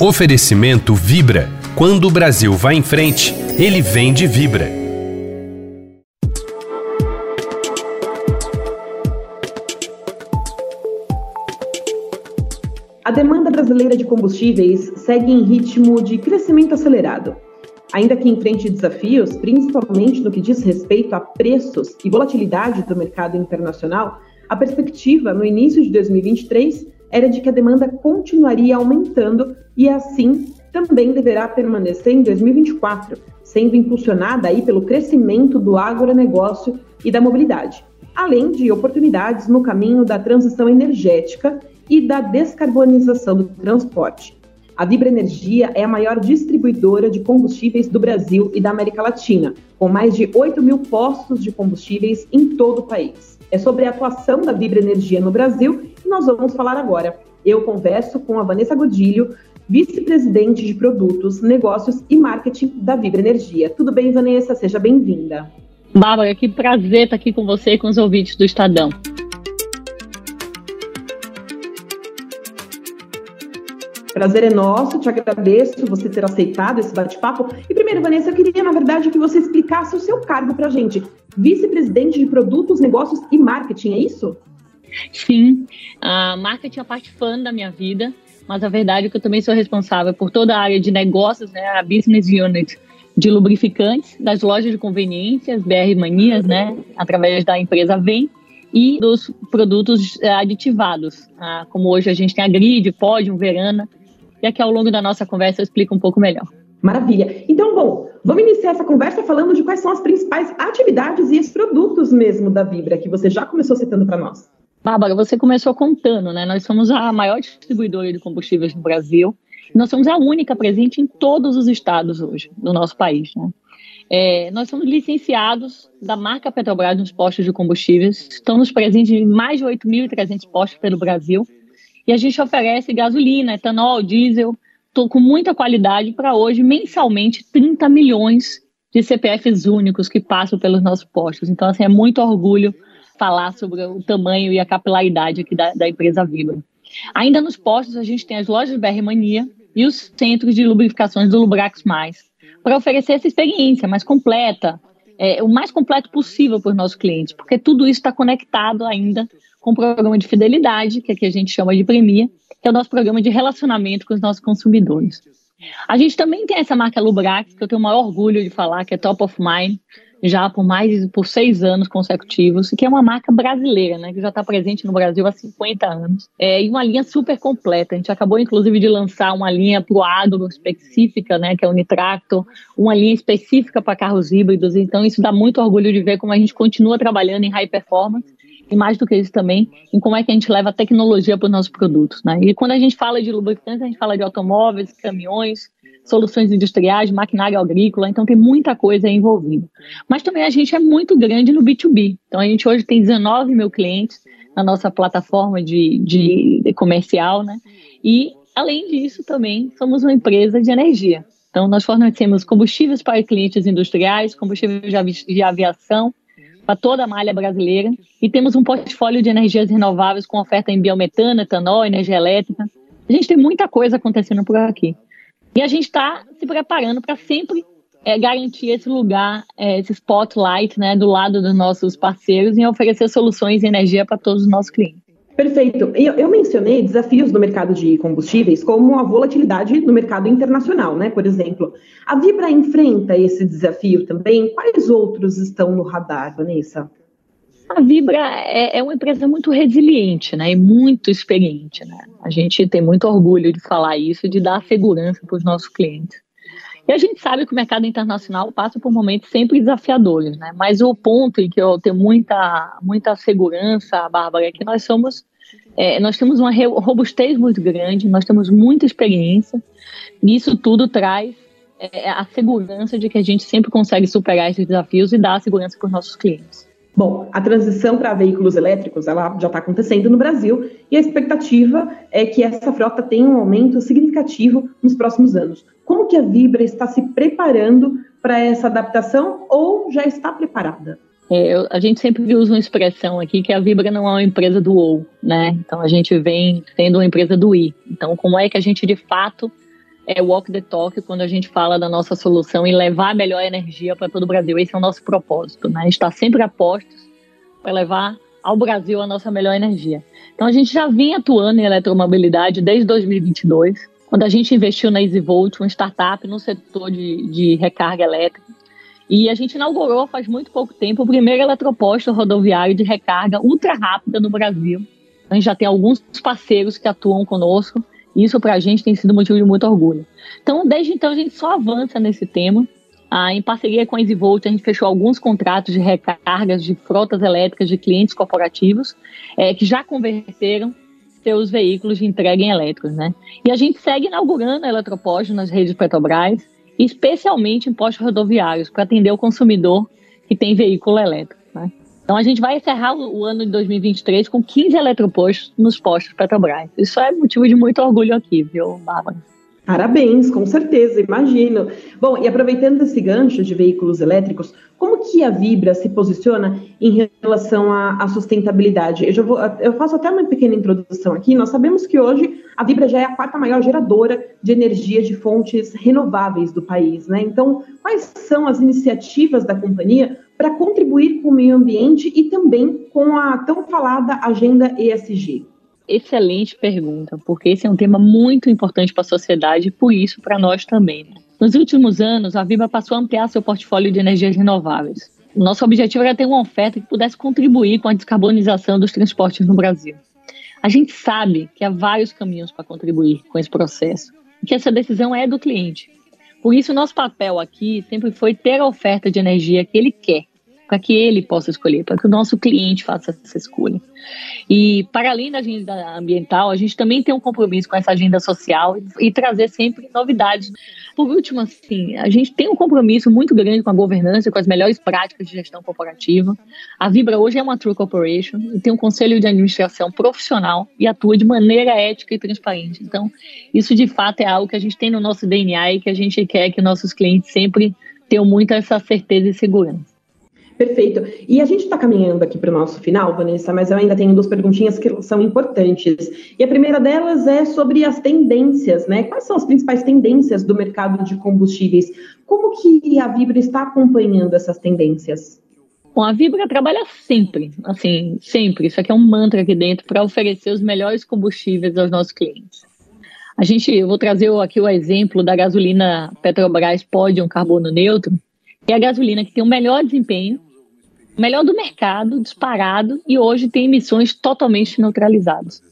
Oferecimento Vibra. Quando o Brasil vai em frente, ele vem de Vibra. A demanda brasileira de combustíveis segue em ritmo de crescimento acelerado. Ainda que enfrente desafios, principalmente no que diz respeito a preços e volatilidade do mercado internacional, a perspectiva no início de 2023 era de que a demanda continuaria aumentando e assim também deverá permanecer em 2024, sendo impulsionada aí pelo crescimento do agronegócio e da mobilidade, além de oportunidades no caminho da transição energética e da descarbonização do transporte. A Vibra Energia é a maior distribuidora de combustíveis do Brasil e da América Latina, com mais de 8 mil postos de combustíveis em todo o país. É sobre a atuação da Vibra Energia no Brasil nós vamos falar agora. Eu converso com a Vanessa Godilho, vice-presidente de produtos, negócios e marketing da Vibra Energia. Tudo bem, Vanessa? Seja bem-vinda. Bárbara, que prazer estar aqui com você e com os ouvintes do Estadão. Prazer é nosso, te agradeço você ter aceitado esse bate-papo. E primeiro, Vanessa, eu queria, na verdade, que você explicasse o seu cargo para a gente. Vice-presidente de Produtos, Negócios e Marketing, é isso? Sim, a marketing é a parte fã da minha vida, mas a verdade é que eu também sou responsável por toda a área de negócios, né, a Business Unit de lubrificantes, das lojas de conveniências, BR Manias, né, através da empresa Vem, e dos produtos eh, aditivados, ah, como hoje a gente tem a Grid, Podium, Verana, e aqui ao longo da nossa conversa eu explico um pouco melhor. Maravilha. Então, bom, vamos iniciar essa conversa falando de quais são as principais atividades e os produtos mesmo da Vibra, que você já começou citando para nós. Bárbara, você começou contando, né? Nós somos a maior distribuidora de combustíveis no Brasil. Nós somos a única presente em todos os estados hoje do nosso país, né? É, nós somos licenciados da marca Petrobras nos postos de combustíveis. Estamos presentes em mais de 8.300 postos pelo Brasil e a gente oferece gasolina, etanol, diesel, com muita qualidade para hoje, mensalmente, 30 milhões de CPFs únicos que passam pelos nossos postos. Então, assim, é muito orgulho falar sobre o tamanho e a capilaridade aqui da, da empresa Vibra. Ainda nos postos, a gente tem as lojas BR Mania e os centros de lubrificações do Lubrax Mais, para oferecer essa experiência mais completa, é, o mais completo possível para os nossos clientes, porque tudo isso está conectado ainda com o programa de fidelidade, que aqui a gente chama de Premia, que é o nosso programa de relacionamento com os nossos consumidores. A gente também tem essa marca Lubrax, que eu tenho o maior orgulho de falar, que é top of mind, já por mais por seis anos consecutivos, que é uma marca brasileira, né, que já está presente no Brasil há 50 anos, é, e uma linha super completa. A gente acabou, inclusive, de lançar uma linha para o agro específica, né, que é o Nitracto, uma linha específica para carros híbridos. Então, isso dá muito orgulho de ver como a gente continua trabalhando em high performance e mais do que isso também, em como é que a gente leva a tecnologia para os nossos produtos. Né? E quando a gente fala de lubrificantes, a gente fala de automóveis, caminhões, soluções industriais, maquinário agrícola, então tem muita coisa envolvida. Mas também a gente é muito grande no B2B. Então a gente hoje tem 19 mil clientes na nossa plataforma de, de, comercial, né? E além disso também somos uma empresa de energia. Então nós fornecemos combustíveis para clientes industriais, combustíveis de aviação, para toda a malha brasileira e temos um portfólio de energias renováveis com oferta em biometano, etanol, energia elétrica. A gente tem muita coisa acontecendo por aqui. E a gente está se preparando para sempre é, garantir esse lugar, é, esse spotlight né, do lado dos nossos parceiros em oferecer soluções de energia para todos os nossos clientes. Perfeito. Eu, eu, mencionei desafios no mercado de combustíveis, como a volatilidade no mercado internacional, né? Por exemplo, a Vibra enfrenta esse desafio também. Quais outros estão no radar, Vanessa? A Vibra é, é uma empresa muito resiliente, né? E muito experiente, né? A gente tem muito orgulho de falar isso, de dar segurança para os nossos clientes. E a gente sabe que o mercado internacional passa por momentos sempre desafiadores, né? Mas o ponto em que eu tenho muita, muita segurança, Bárbara, é que nós somos, é, nós temos uma robustez muito grande, nós temos muita experiência, e isso tudo traz é, a segurança de que a gente sempre consegue superar esses desafios e dar a segurança para os nossos clientes. Bom, a transição para veículos elétricos ela já está acontecendo no Brasil e a expectativa é que essa frota tenha um aumento significativo nos próximos anos. Como que a Vibra está se preparando para essa adaptação ou já está preparada? É, a gente sempre usa uma expressão aqui que a Vibra não é uma empresa do ou, né? Então a gente vem sendo uma empresa do i. Então como é que a gente de fato é walk the talk quando a gente fala da nossa solução e levar a melhor energia para todo o Brasil. Esse é o nosso propósito, né? Estar sempre a postos para levar ao Brasil a nossa melhor energia. Então a gente já vem atuando em eletromobilidade desde 2022, quando a gente investiu na EasyVolt, uma startup no setor de, de recarga elétrica. E a gente inaugurou faz muito pouco tempo o primeiro eletroposto rodoviário de recarga ultra rápida no Brasil. A gente já tem alguns parceiros que atuam conosco. Isso para a gente tem sido motivo de muito orgulho. Então, desde então, a gente só avança nesse tema. Ah, em parceria com a EasyVolt, a gente fechou alguns contratos de recargas de frotas elétricas de clientes corporativos é, que já converteram seus veículos de entrega em elétricos. Né? E a gente segue inaugurando eletropostos nas redes Petrobras especialmente em postos rodoviários, para atender o consumidor que tem veículo elétrico. Então a gente vai encerrar o ano de 2023 com 15 eletropostos nos postos Petrobras. Isso é motivo de muito orgulho aqui, viu, Bárbara? Parabéns, com certeza, imagino. Bom, e aproveitando esse gancho de veículos elétricos, como que a Vibra se posiciona em relação à, à sustentabilidade? Eu, vou, eu, faço até uma pequena introdução aqui. Nós sabemos que hoje a Vibra já é a quarta maior geradora de energia de fontes renováveis do país, né? Então, quais são as iniciativas da companhia para contribuir com o meio ambiente e também com a tão falada agenda ESG? Excelente pergunta, porque esse é um tema muito importante para a sociedade e por isso para nós também. Né? Nos últimos anos, a Viva passou a ampliar seu portfólio de energias renováveis. Nosso objetivo era ter uma oferta que pudesse contribuir com a descarbonização dos transportes no Brasil. A gente sabe que há vários caminhos para contribuir com esse processo e que essa decisão é do cliente. Por isso, nosso papel aqui sempre foi ter a oferta de energia que ele quer para que ele possa escolher, para que o nosso cliente faça essa escolha. E para além da agenda ambiental, a gente também tem um compromisso com essa agenda social e, e trazer sempre novidades. Por último, assim, a gente tem um compromisso muito grande com a governança, com as melhores práticas de gestão corporativa. A Vibra hoje é uma True Corporation e tem um conselho de administração profissional e atua de maneira ética e transparente. Então, isso de fato é algo que a gente tem no nosso DNA e que a gente quer que nossos clientes sempre tenham muita essa certeza e segurança. Perfeito. E a gente está caminhando aqui para o nosso final, Vanessa, mas eu ainda tenho duas perguntinhas que são importantes. E a primeira delas é sobre as tendências, né? Quais são as principais tendências do mercado de combustíveis? Como que a Vibra está acompanhando essas tendências? Bom, a Vibra trabalha sempre, assim, sempre. Isso aqui é um mantra aqui dentro para oferecer os melhores combustíveis aos nossos clientes. A gente, eu vou trazer aqui o exemplo da gasolina Petrobras Podium Carbono Neutro, é a gasolina que tem o melhor desempenho melhor do mercado, disparado, e hoje tem emissões totalmente neutralizadas.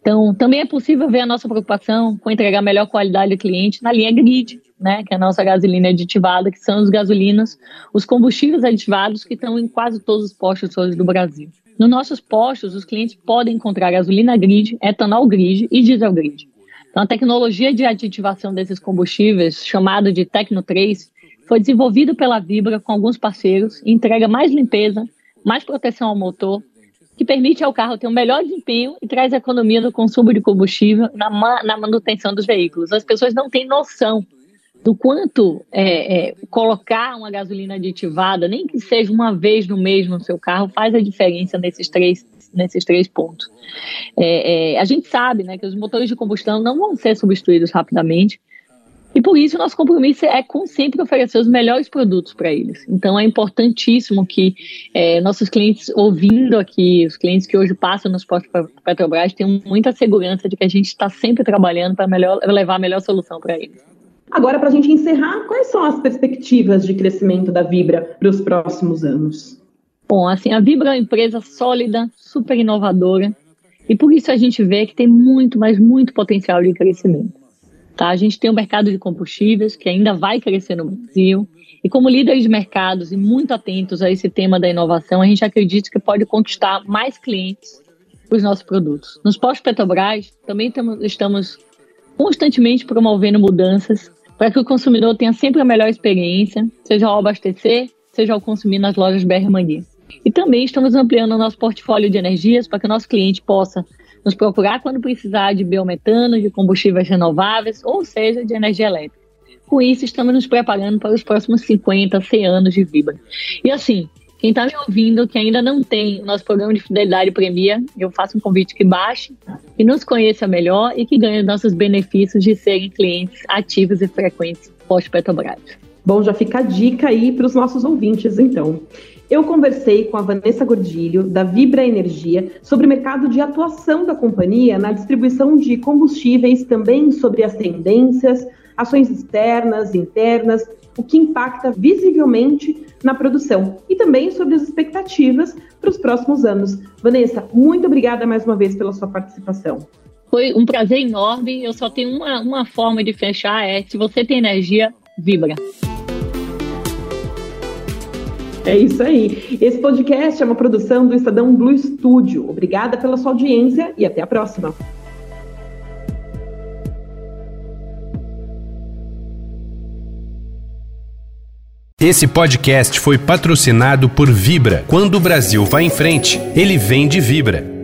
Então, também é possível ver a nossa preocupação com entregar melhor qualidade ao cliente na linha grid, né, que é a nossa gasolina aditivada, que são os gasolinas, os combustíveis aditivados que estão em quase todos os postos hoje do Brasil. Nos nossos postos, os clientes podem encontrar gasolina grid, etanol grid e diesel grid. Então, a tecnologia de aditivação desses combustíveis, chamado de Tecno 3, foi desenvolvido pela Vibra com alguns parceiros e entrega mais limpeza, mais proteção ao motor, que permite ao carro ter um melhor desempenho e traz economia no consumo de combustível na, na manutenção dos veículos. As pessoas não têm noção do quanto é, é, colocar uma gasolina aditivada, nem que seja uma vez no mês no seu carro, faz a diferença nesses três, nesses três pontos. É, é a gente sabe né, que os motores de combustão não vão ser substituídos rapidamente, e por isso, nosso compromisso é com sempre oferecer os melhores produtos para eles. Então, é importantíssimo que é, nossos clientes, ouvindo aqui, os clientes que hoje passam nos postos Petrobras, tenham muita segurança de que a gente está sempre trabalhando para levar a melhor solução para eles. Agora, para a gente encerrar, quais são as perspectivas de crescimento da Vibra para os próximos anos? Bom, assim, a Vibra é uma empresa sólida, super inovadora, e por isso a gente vê que tem muito, mas muito potencial de crescimento. Tá? A gente tem um mercado de combustíveis que ainda vai crescer no Brasil. E como líderes de mercados e muito atentos a esse tema da inovação, a gente acredita que pode conquistar mais clientes para os nossos produtos. Nos postos Petrobras, também estamos constantemente promovendo mudanças para que o consumidor tenha sempre a melhor experiência, seja ao abastecer, seja ao consumir nas lojas BR Mania. E também estamos ampliando o nosso portfólio de energias para que o nosso cliente possa nos procurar quando precisar de biometano, de combustíveis renováveis, ou seja, de energia elétrica. Com isso, estamos nos preparando para os próximos 50, 100 anos de Vibra. E assim, Quem está me ouvindo, que ainda não tem o nosso programa de fidelidade Premia, eu faço um convite que baixe, que nos conheça melhor e que ganhe nossos benefícios de serem clientes ativos e frequentes pós-Petrobras. Bom, já fica a dica aí para os nossos ouvintes, então. Eu conversei com a Vanessa Gordilho, da Vibra Energia, sobre o mercado de atuação da companhia na distribuição de combustíveis, também sobre as tendências, ações externas, internas, o que impacta visivelmente na produção e também sobre as expectativas para os próximos anos. Vanessa, muito obrigada mais uma vez pela sua participação. Foi um prazer enorme. Eu só tenho uma, uma forma de fechar: é se você tem energia, vibra. É isso aí. Esse podcast é uma produção do Estadão Blue Studio. Obrigada pela sua audiência e até a próxima. Esse podcast foi patrocinado por Vibra. Quando o Brasil vai em frente, ele vem de Vibra.